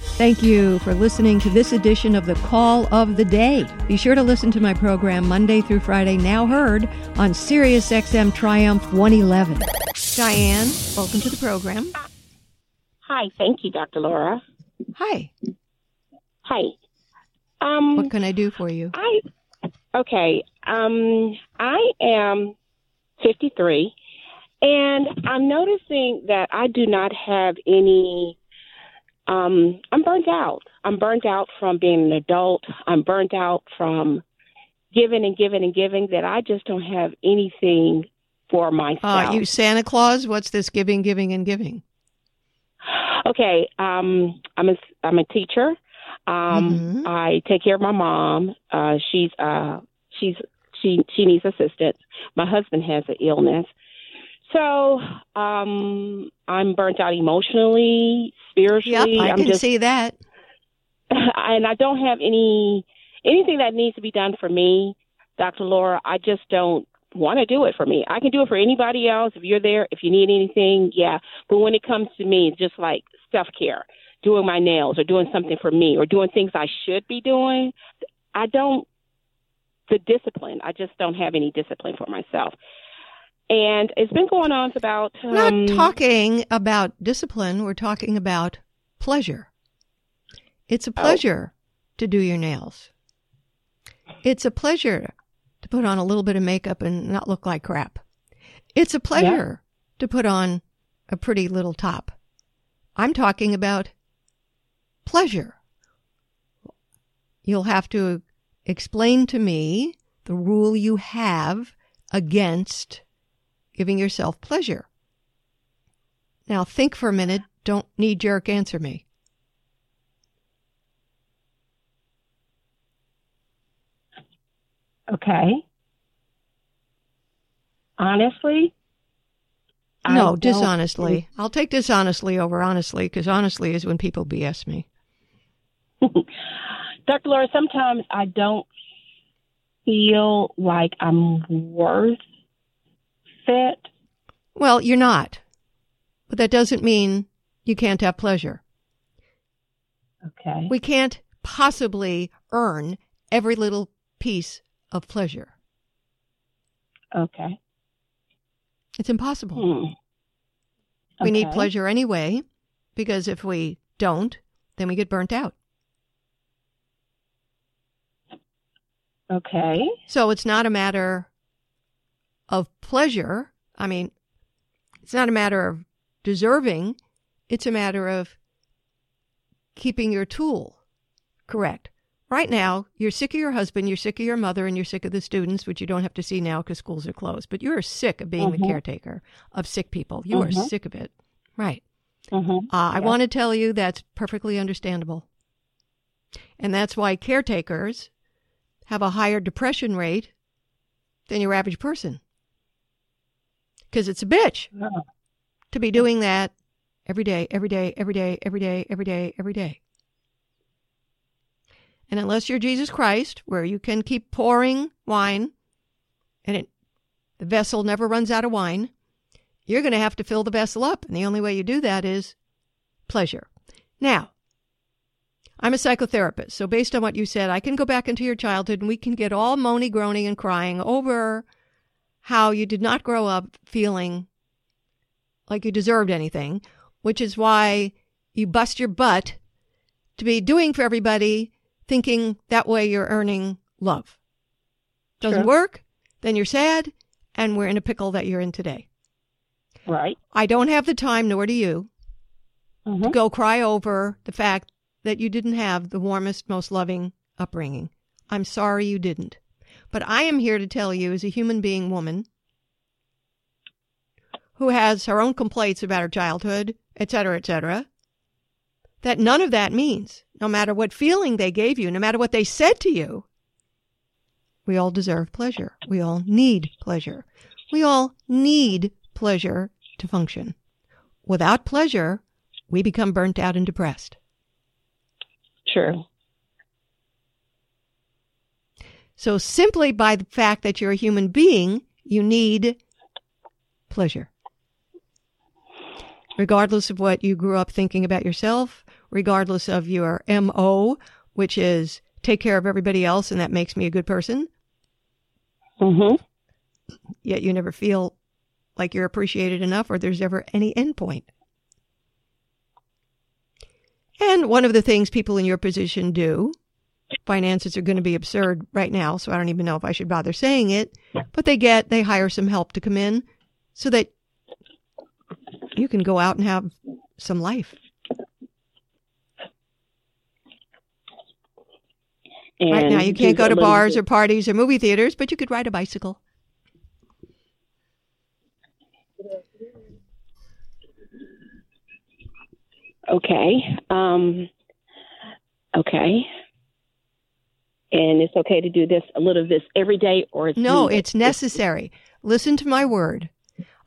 Thank you for listening to this edition of the Call of the Day. Be sure to listen to my program Monday through Friday, now heard on SiriusXM Triumph 111. Diane, welcome to the program. Hi, thank you, Dr. Laura. Hi. Hi. Um, what can I do for you? I okay. Um, I am 53, and I'm noticing that I do not have any. Um, I'm burnt out. I'm burnt out from being an adult. I'm burnt out from giving and giving and giving. That I just don't have anything for myself. Uh, you Santa Claus? What's this giving, giving, and giving? Okay, um, I'm a I'm a teacher. Um, mm-hmm. I take care of my mom. Uh, she's uh, she's she she needs assistance. My husband has an illness, so um, I'm burnt out emotionally, spiritually. Yep, I I'm can just, see that. And I don't have any anything that needs to be done for me, Dr. Laura. I just don't want to do it for me. I can do it for anybody else. If you're there, if you need anything, yeah. But when it comes to me, it's just like self care, doing my nails or doing something for me or doing things I should be doing. I don't, the discipline, I just don't have any discipline for myself. And it's been going on for about. Um, not talking about discipline, we're talking about pleasure. It's a oh. pleasure oh. to do your nails. It's a pleasure to put on a little bit of makeup and not look like crap. It's a pleasure yeah. to put on a pretty little top. I'm talking about pleasure. You'll have to explain to me the rule you have against giving yourself pleasure. Now think for a minute. Don't knee jerk answer me. Okay. Honestly? No, dishonestly. I'll take dishonestly over honestly because honestly is when people BS me. Dr. Laura, sometimes I don't feel like I'm worth it. Well, you're not. But that doesn't mean you can't have pleasure. Okay. We can't possibly earn every little piece of pleasure. Okay. It's impossible. Hmm. Okay. We need pleasure anyway, because if we don't, then we get burnt out. Okay. So it's not a matter of pleasure. I mean, it's not a matter of deserving. It's a matter of keeping your tool correct. Right now, you're sick of your husband, you're sick of your mother, and you're sick of the students, which you don't have to see now because schools are closed. But you are sick of being mm-hmm. the caretaker of sick people. You mm-hmm. are sick of it. Right. Mm-hmm. Uh, I want to tell you that's perfectly understandable. And that's why caretakers have a higher depression rate than your average person. Because it's a bitch yeah. to be doing that every day, every day, every day, every day, every day, every day. And unless you're Jesus Christ, where you can keep pouring wine and it, the vessel never runs out of wine, you're going to have to fill the vessel up. And the only way you do that is pleasure. Now, I'm a psychotherapist. So, based on what you said, I can go back into your childhood and we can get all moany, groaning, and crying over how you did not grow up feeling like you deserved anything, which is why you bust your butt to be doing for everybody thinking that way you're earning love. Doesn't sure. work, then you're sad, and we're in a pickle that you're in today. Right. I don't have the time, nor do you, mm-hmm. to go cry over the fact that you didn't have the warmest, most loving upbringing. I'm sorry you didn't. But I am here to tell you, as a human being woman who has her own complaints about her childhood, etc., etc., that none of that means, no matter what feeling they gave you, no matter what they said to you, we all deserve pleasure. We all need pleasure. We all need pleasure to function. Without pleasure, we become burnt out and depressed. True. So simply by the fact that you're a human being, you need pleasure. Regardless of what you grew up thinking about yourself, regardless of your MO, which is take care of everybody else and that makes me a good person. Mm-hmm. Yet you never feel like you're appreciated enough or there's ever any end point. And one of the things people in your position do finances are going to be absurd right now, so I don't even know if I should bother saying it. But they get, they hire some help to come in so that you can go out and have some life. And right now, you can't go to bars or parties or movie theaters, but you could ride a bicycle. Okay. Um, okay. And it's okay to do this a little of this every day, or it's No, needed? it's necessary. Listen to my word.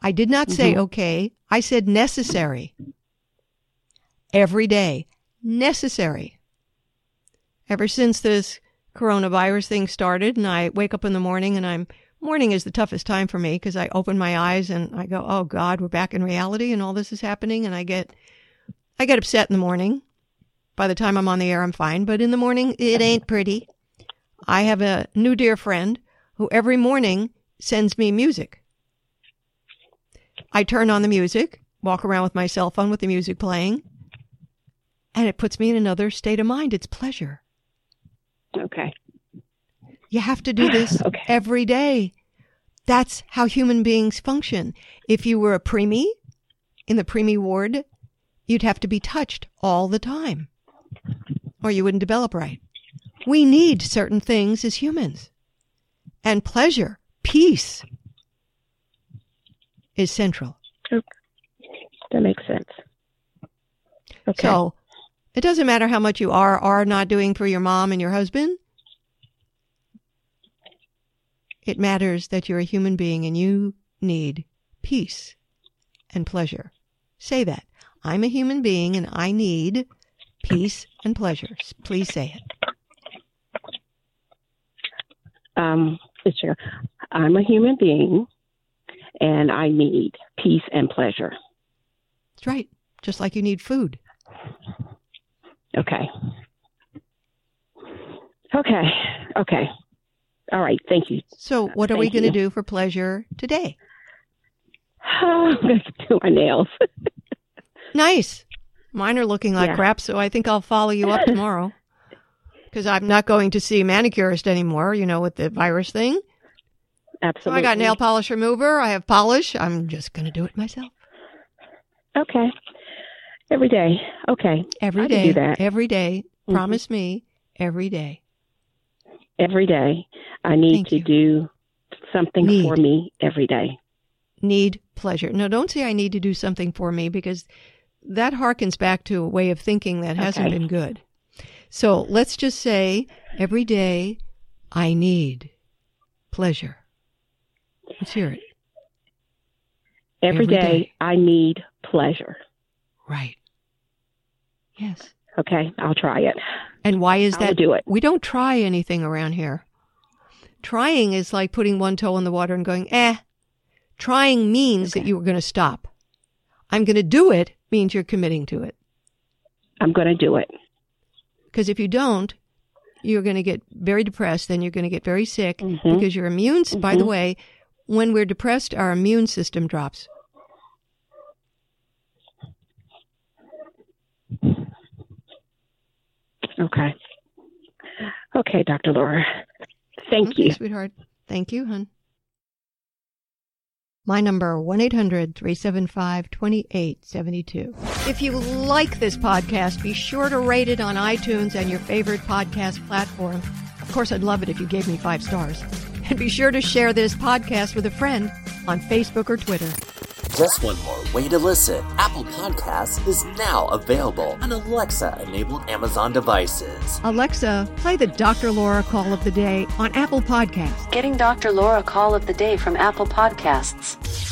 I did not say Mhm. okay. I said necessary. Every day. Necessary. Ever since this coronavirus thing started and I wake up in the morning and I'm morning is the toughest time for me because I open my eyes and I go, "Oh god, we're back in reality and all this is happening." And I get I get upset in the morning. By the time I'm on the air, I'm fine, but in the morning it ain't pretty. I have a new dear friend who every morning sends me music. I turn on the music, walk around with my cell phone with the music playing, and it puts me in another state of mind. It's pleasure. okay. You have to do this Okay. every day. That's how human beings function. If you were a preemie in the preemie ward, you'd have to be touched all the time, or you wouldn't develop right. We need certain things as humans, and pleasure, peace, is central. That makes sense. Okay. So it doesn't matter how much you are or are not doing for your mom and your husband. It matters that you're a human being and you need peace and pleasure. Say that. I'm a human being and I need peace and pleasure. Please say it. Um, it's true. I'm a human being, and I need peace and pleasure. That's right. Just like you need food. Okay. Okay. Okay. All right. Thank you. So what are we going to do for pleasure today? I'm going to do my nails. Nice. Mine are looking like Yeah. crap, so I think I'll follow you up tomorrow. Because I'm not going to see a manicurist anymore, you know, with the virus thing. So Absolutely. I got nail polish remover. I have polish. I'm just going to do it myself. Okay. Every day. Okay. Every day. do that. Every day. Mhm. Promise me every day. Every day. I need Thank to you. do something Need. for me every day. Need pleasure. No, don't say I need to do something for me because that harkens back to a way of thinking that hasn't been good. So let's just say every day I need pleasure. Let's hear it. Every Every day, day. I need pleasure. Right. Yes. Okay. I'll try it. And why is I'll that? do it. We don't try anything around here. Trying is like putting one toe in the water and going, eh. Trying means that you were going to stop. I'm going to do it means you're committing to it. I'm going to do it. Because if you don't, you're going to get very depressed, then you're going to get very sick Mhm. because your immune, s by the Mhm. way, when we're depressed, our immune system drops. Okay. Okay, Dr. Laura. Thank okay, you. sweetheart. Thank you, hon. My number, 1-800-375-2872. If you like this podcast, be sure to rate it on iTunes and your favorite podcast platform. Of course, I'd love it if you gave me five stars. And be sure to share this podcast with a friend on Facebook or Twitter. Just one more way to listen. Apple Podcasts is now available on Alexa enabled Amazon devices. Alexa, play the Dr. Laura call of the day on Apple Podcasts. Getting Dr. Laura call of the day from Apple Podcasts.